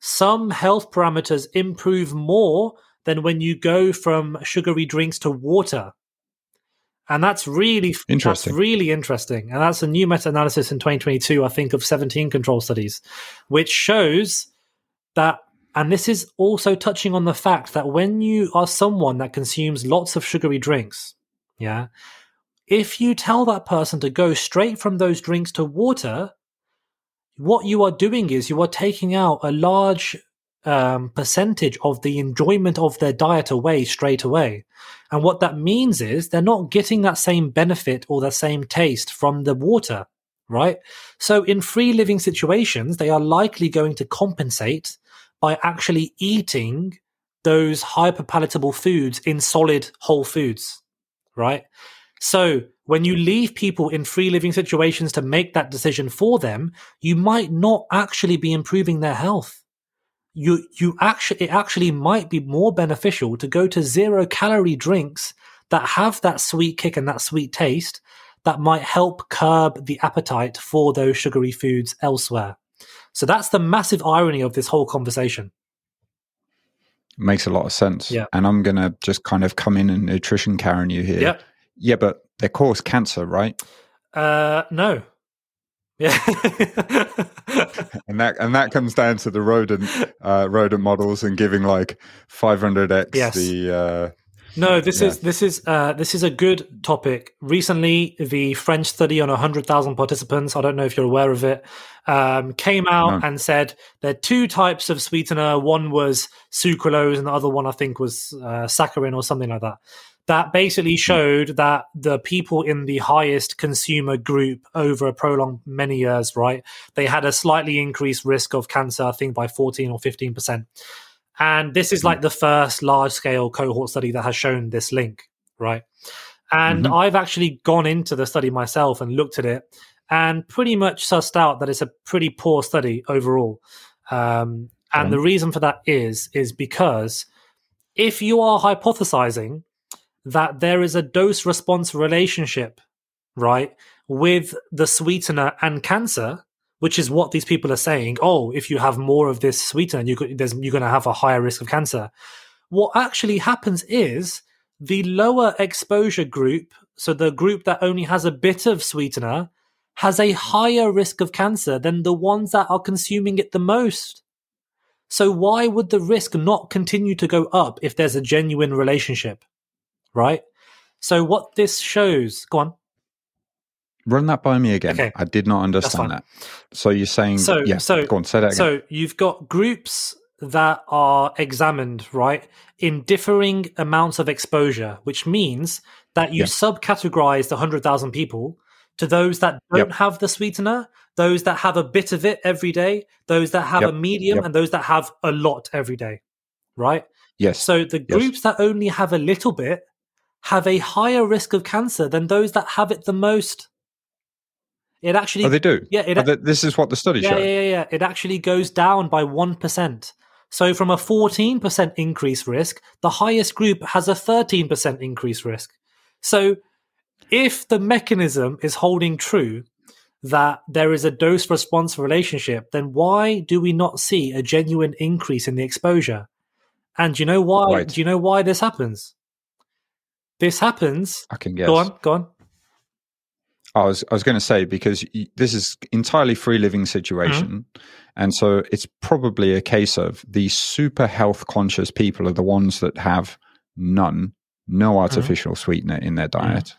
some health parameters improve more than when you go from sugary drinks to water and that's really interesting. That's really interesting, and that's a new meta-analysis in 2022, I think, of 17 control studies, which shows that. And this is also touching on the fact that when you are someone that consumes lots of sugary drinks, yeah, if you tell that person to go straight from those drinks to water, what you are doing is you are taking out a large um, percentage of the enjoyment of their diet away straight away. And what that means is they're not getting that same benefit or the same taste from the water, right? So in free living situations, they are likely going to compensate by actually eating those hyper palatable foods in solid whole foods, right? So when you leave people in free living situations to make that decision for them, you might not actually be improving their health. You, you actually, it actually might be more beneficial to go to zero calorie drinks that have that sweet kick and that sweet taste that might help curb the appetite for those sugary foods elsewhere. So that's the massive irony of this whole conversation. Makes a lot of sense. Yeah. And I'm going to just kind of come in and nutrition Karen you here. Yep. Yeah, but they cause cancer, right? Uh, no. Yeah. and that and that comes down to the rodent uh, rodent models and giving like 500x Yes. the uh, No, this Yeah. is this is uh, this is a good topic. Recently, the French study on hundred thousand participants. I don't know if you're aware of it. Um, came out No. and said there are two types of sweetener. One was sucralose, and the other one I think was uh, saccharin or something like that. That basically showed that the people in the highest consumer group over a prolonged many years, right, they had a slightly increased risk of cancer. I think by fourteen or fifteen percent. And this is like the first large scale cohort study that has shown this link, right? And Mhm. I've actually gone into the study myself and looked at it and pretty much sussed out that it's a pretty poor study overall. Um, and the reason for that is, is because if you are hypothesizing that there is a dose response relationship, right, with the sweetener and cancer, which is what these people are saying. Oh, if you have more of this sweetener, you could, you're going to have a higher risk of cancer. What actually happens is the lower exposure group, so the group that only has a bit of sweetener, has a higher risk of cancer than the ones that are consuming it the most. So why would the risk not continue to go up if there's a genuine relationship? Right? So what this shows, go on. run that by me again. Okay. I did not understand that. So you're saying So- yeah, so- go on, say that again. So you've got groups that are examined, right, in differing amounts of exposure, which means that you Yeah. subcategorize the 100,000 people to those that don't Yep. have the sweetener, those that have a bit of it every day, those that have Yep. a medium, Yep. and those that have a lot every day, right? yes. So the Yes. groups that only have a little bit have a higher risk of cancer than those that have it the most. It actually oh, they do. yeah, it Oh, this is what the study yeah, showed. yeah, yeah, yeah. It actually goes down by 1%. So from a 14% increase risk, the highest group has a 13% increase risk. So if the mechanism is holding true that there is a dose response relationship, then why do we not see a genuine increase in the exposure? And do you know why? Right. Do you know why this happens? This happens. I can guess. Go on, go on. I was I was going to say because this is entirely free living situation, mm-hmm. and so it's probably a case of the super health conscious people are the ones that have none, no mm-hmm. artificial sweetener in their mm-hmm. diet,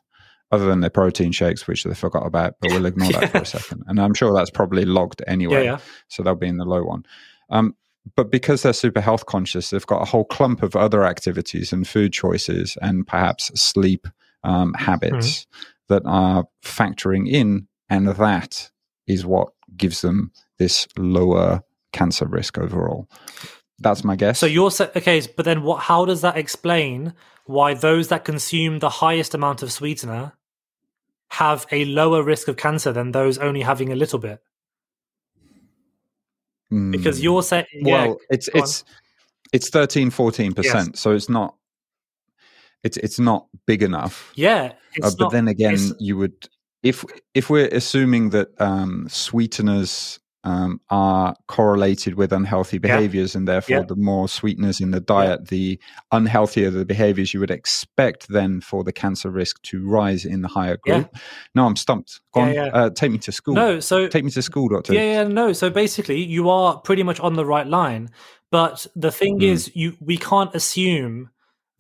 other than their protein shakes, which they forgot about. But we'll ignore that for a second, and I'm sure that's probably logged anyway. Yeah, yeah. so they'll be in the low one. Um, but because they're super health conscious, they've got a whole clump of other activities and food choices and perhaps sleep um, habits that are factoring in, and that is what gives them this lower cancer risk overall. That's my guess. So you're sa- okay, but then what? How does that explain why those that consume the highest amount of sweetener have a lower risk of cancer than those only having a little bit? Mm. Because you're saying, well, it's go on. it's it's 13 14 percent, so it's not it's it's not big enough. yeah, it's Uh, but not- then again, it's- you would if if we're assuming that um, sweeteners um, are correlated with unhealthy behaviors, and therefore Yeah. the more sweeteners in the diet, the unhealthier the behaviors, you would expect then for the cancer risk to rise in the higher Yeah. group. No, I'm stumped. Go Yeah, on, yeah. Uh, take me to school. no, so Take me to school, doctor. Yeah, yeah, no. So basically, you are pretty much on the right line. But the thing Mm. is, you we can't assume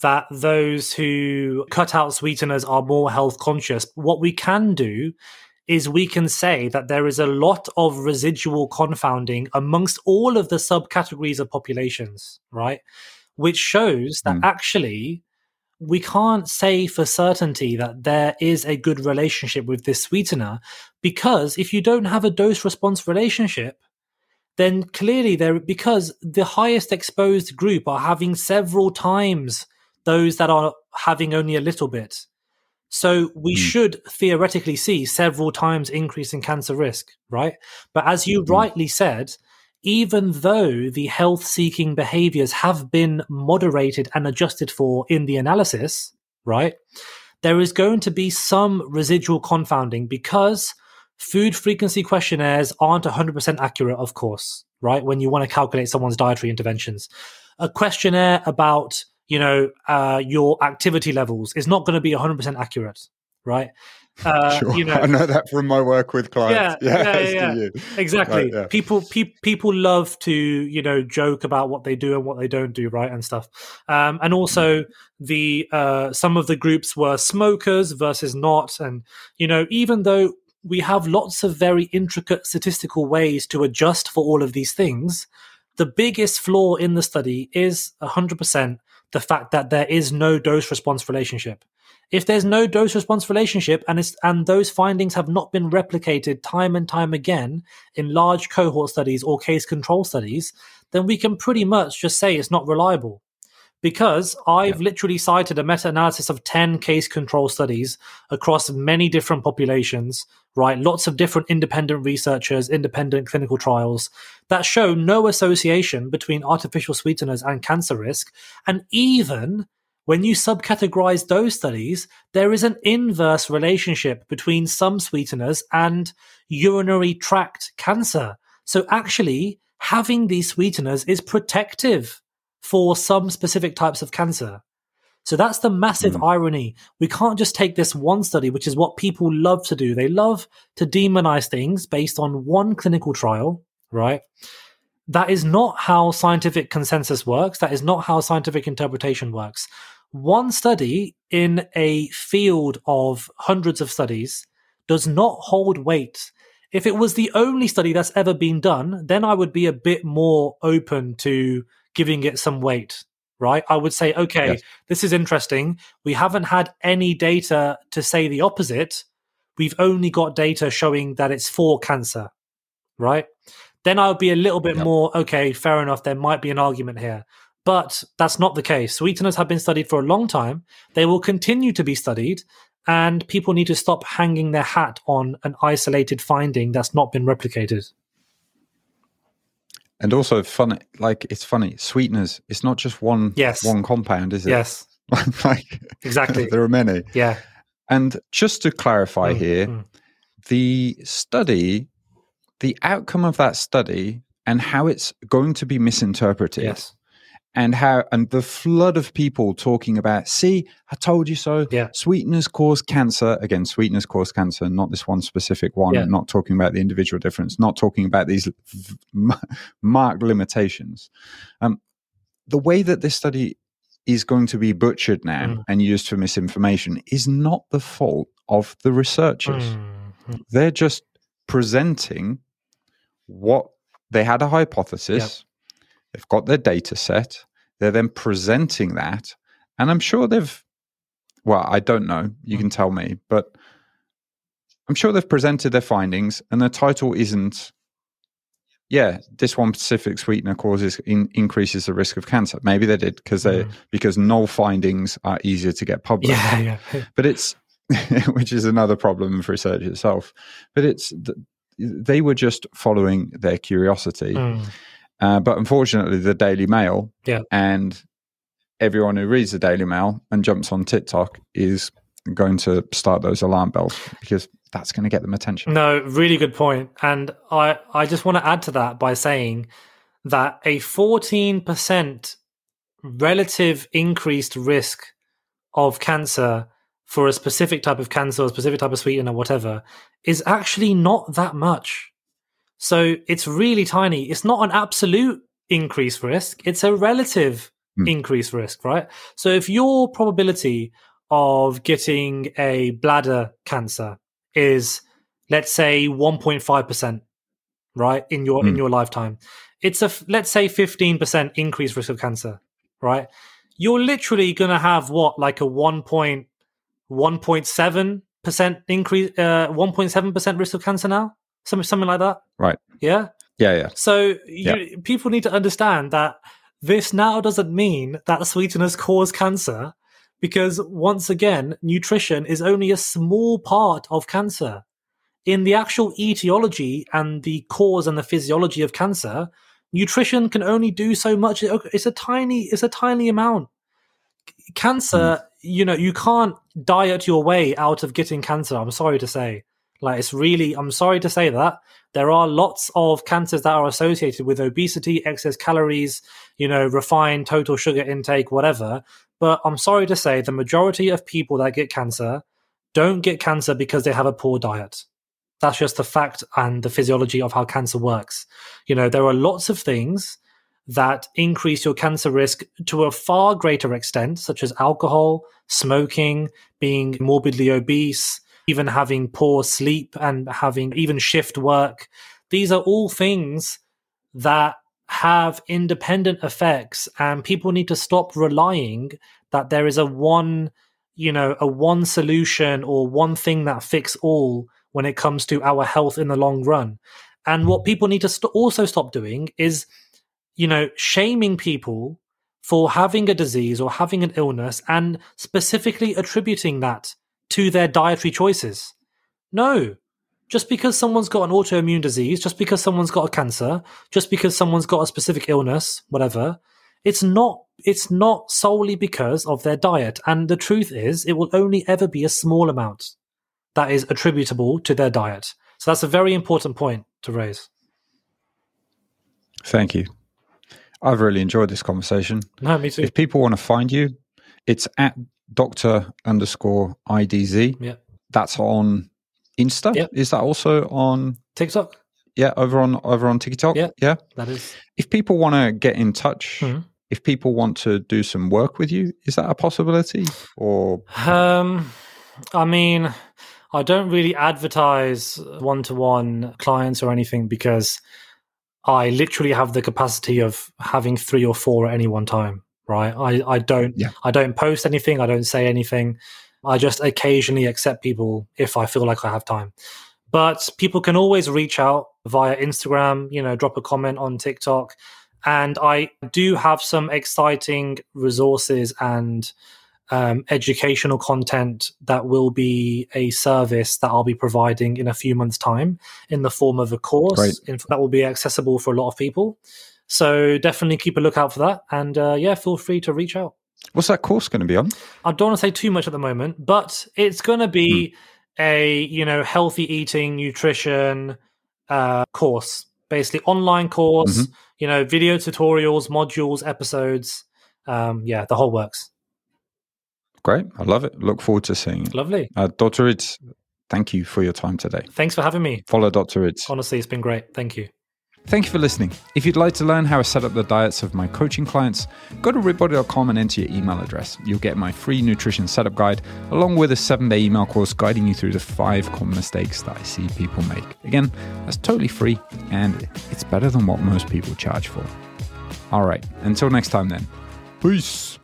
that those who cut out sweeteners are more health conscious. What we can do is we can say that there is a lot of residual confounding amongst all of the subcategories of populations, right? Which shows that Mm. actually we can't say for certainty that there is a good relationship with this sweetener because if you don't have a dose response relationship then clearly there because the highest exposed group are having several times those that are having only a little bit So we Mm. should theoretically see several times increase in cancer risk, right? But as you Mm. rightly said, even though the health seeking behaviors have been moderated and adjusted for in the analysis, right? There is going to be some residual confounding because food frequency questionnaires aren't 100% accurate, of course, right? When you want to calculate someone's dietary interventions. A questionnaire about, you know, uh, your activity levels is not going to be 100% accurate, right? Uh, sure. You know, I know that from my work with clients. Yeah, yeah, yeah, do you. exactly Right, yeah. people pe- people love to you know joke about what they do and what they don't do right and stuff um, and also the uh, some of the groups were smokers versus not and you know even though we have lots of very intricate statistical ways to adjust for all of these things the biggest flaw in the study is 100% the fact that there is no dose response relationship if there's no dose response relationship and and those findings have not been replicated time and time again in large cohort studies or case control studies, then we can pretty much just say it's not reliable. Because I've literally cited a meta analysis of 10 case control studies across many different populations, right? Lots of different independent researchers, independent clinical trials that show no association between artificial sweeteners and cancer risk. And even when you subcategorize those studies, there is an inverse relationship between some sweeteners and urinary tract cancer. So actually, having these sweeteners is protective for some specific types of cancer. So that's the massive Mm. irony. We can't just take this one study, which is what people love to do. They love to demonize things based on one clinical trial, right? That is not how scientific consensus works. That is not how scientific interpretation works. One study in a field of hundreds of studies does not hold weight. If it was the only study that's ever been done, then I would be a bit more open to giving it some weight, right? I would say, okay, Yes. this is interesting. We haven't had any data to say the opposite. We've only got data showing that it's for cancer, right? Then I would be a little bit Yep. more, okay, fair enough. There might be an argument here. But that's not the case. Sweeteners have been studied for a long time. They will continue to be studied. And people need to stop hanging their hat on an isolated finding that's not been replicated. And also funny, like it's funny. Sweeteners, it's not just one Yes. one compound, is it? Yes, like exactly. there are many. yeah. And just to clarify Mm, here, mm. the study, the outcome of that study, and how it's going to be misinterpreted, Yes. And how and the flood of people talking about, see, I told you so. Yeah. Sweeteners cause cancer. Again, sweeteners cause cancer, not this one specific one. Yeah. Not talking about the individual difference. Not talking about these marked limitations. Um, the way that this study is going to be butchered now Mm. and used for misinformation is not the fault of the researchers. Mm. They're just presenting what they had a hypothesis. They've got their data set. They're then presenting that. And I'm sure they've, well, I don't know. You Mm. can tell me, but I'm sure they've presented their findings and the title isn't, yeah, this one specific sweetener causes in, increases the risk of cancer. Maybe they did because they Mm. because null findings are easier to get published Yeah, yeah. but it's which is another problem of research itself but it's they were just following their curiosity Mm. Uh, but unfortunately the daily mail Yeah. and everyone who reads the daily mail and jumps on tiktok is going to start those alarm bells because that's going to get them attention No, really good point. And I, I just want to add to that by saying that a 14% relative increased risk of cancer for a specific type of cancer or a specific type of sweetener, whatever, is actually not that much. So it's really tiny. It's not an absolute increased risk, it's a relative Hmm. increased risk, right? So if your probability of getting a bladder cancer is let's say 1.5% right in your in Hmm. your lifetime it's a let's say 15% increased risk of cancer right you're literally going to have what like a 1.1.7% increase uh 1.7% risk of cancer now something something like that Right. yeah yeah yeah so you, people need to understand that this now doesn't mean that sweeteners cause cancer because once again, nutrition is only a small part of cancer. In the actual etiology and the cause and the physiology of cancer, nutrition can only do so much. It's a tiny, it's a tiny amount. Cancer, mm. you know, you can't diet your way out of getting cancer. I'm sorry to say. Like, it's really, I'm sorry to say that. There are lots of cancers that are associated with obesity, excess calories, you know, refined total sugar intake, whatever. But I'm sorry to say the majority of people that get cancer don't get cancer because they have a poor diet. That's just the fact and the physiology of how cancer works. You know, there are lots of things that increase your cancer risk to a far greater extent, such as alcohol, smoking, being morbidly obese, even having poor sleep and having even shift work. These are all things that have independent effects and people need to stop relying that there is a one, you know, a one solution or one thing that fix all when it comes to our health in the long run. And what people need to st- also stop doing is, you know, shaming people for having a disease or having an illness and specifically attributing that to their dietary choices. No. Just because someone's got an autoimmune disease, just because someone's got a cancer, just because someone's got a specific illness, whatever, it's not it's not solely because of their diet. And the truth is it will only ever be a small amount that is attributable to their diet. So that's a very important point to raise. Thank you. I've really enjoyed this conversation. No, me too. If people want to find you, it's at doctor underscore IDZ. Yeah. That's on Insta. Yep. Is that also on TikTok? Yeah, over on over on TikTok. Yeah. Yeah. That is. If people want to get in touch, Mhm. if people want to do some work with you, is that a possibility? Or Um, I mean, I don't really advertise one to one clients or anything because I literally have the capacity of having three or four at any one time. Right? I, I don't Yeah. I don't post anything. I don't say anything. I just occasionally accept people if I feel like I have time. But people can always reach out via Instagram. You know, drop a comment on TikTok. And I do have some exciting resources and um, educational content that will be a service that I'll be providing in a few months' time in the form of a course in, that will be accessible for a lot of people. So definitely keep a lookout for that. And uh, yeah, feel free to reach out. what's that course going to be on? I don't want to say too much at the moment, but it's going to be a you know healthy eating, nutrition uh, course, basically online course. You know, video tutorials, modules, episodes. Um, yeah, the whole works. Great. I love it. Look forward to seeing it. Lovely. Uh, Dr. Idz, thank you for your time today. Thanks for having me. Follow Dr. Idz. Honestly, it's been great. Thank you. Thank you for listening. If you'd like to learn how I set up the diets of my coaching clients, go to rippedbody.com and enter your email address. You'll get my free nutrition setup guide, along with a seven day email course guiding you through the five common mistakes that I see people make. Again, that's totally free and it's better than what most people charge for. All right, until next time then. Peace.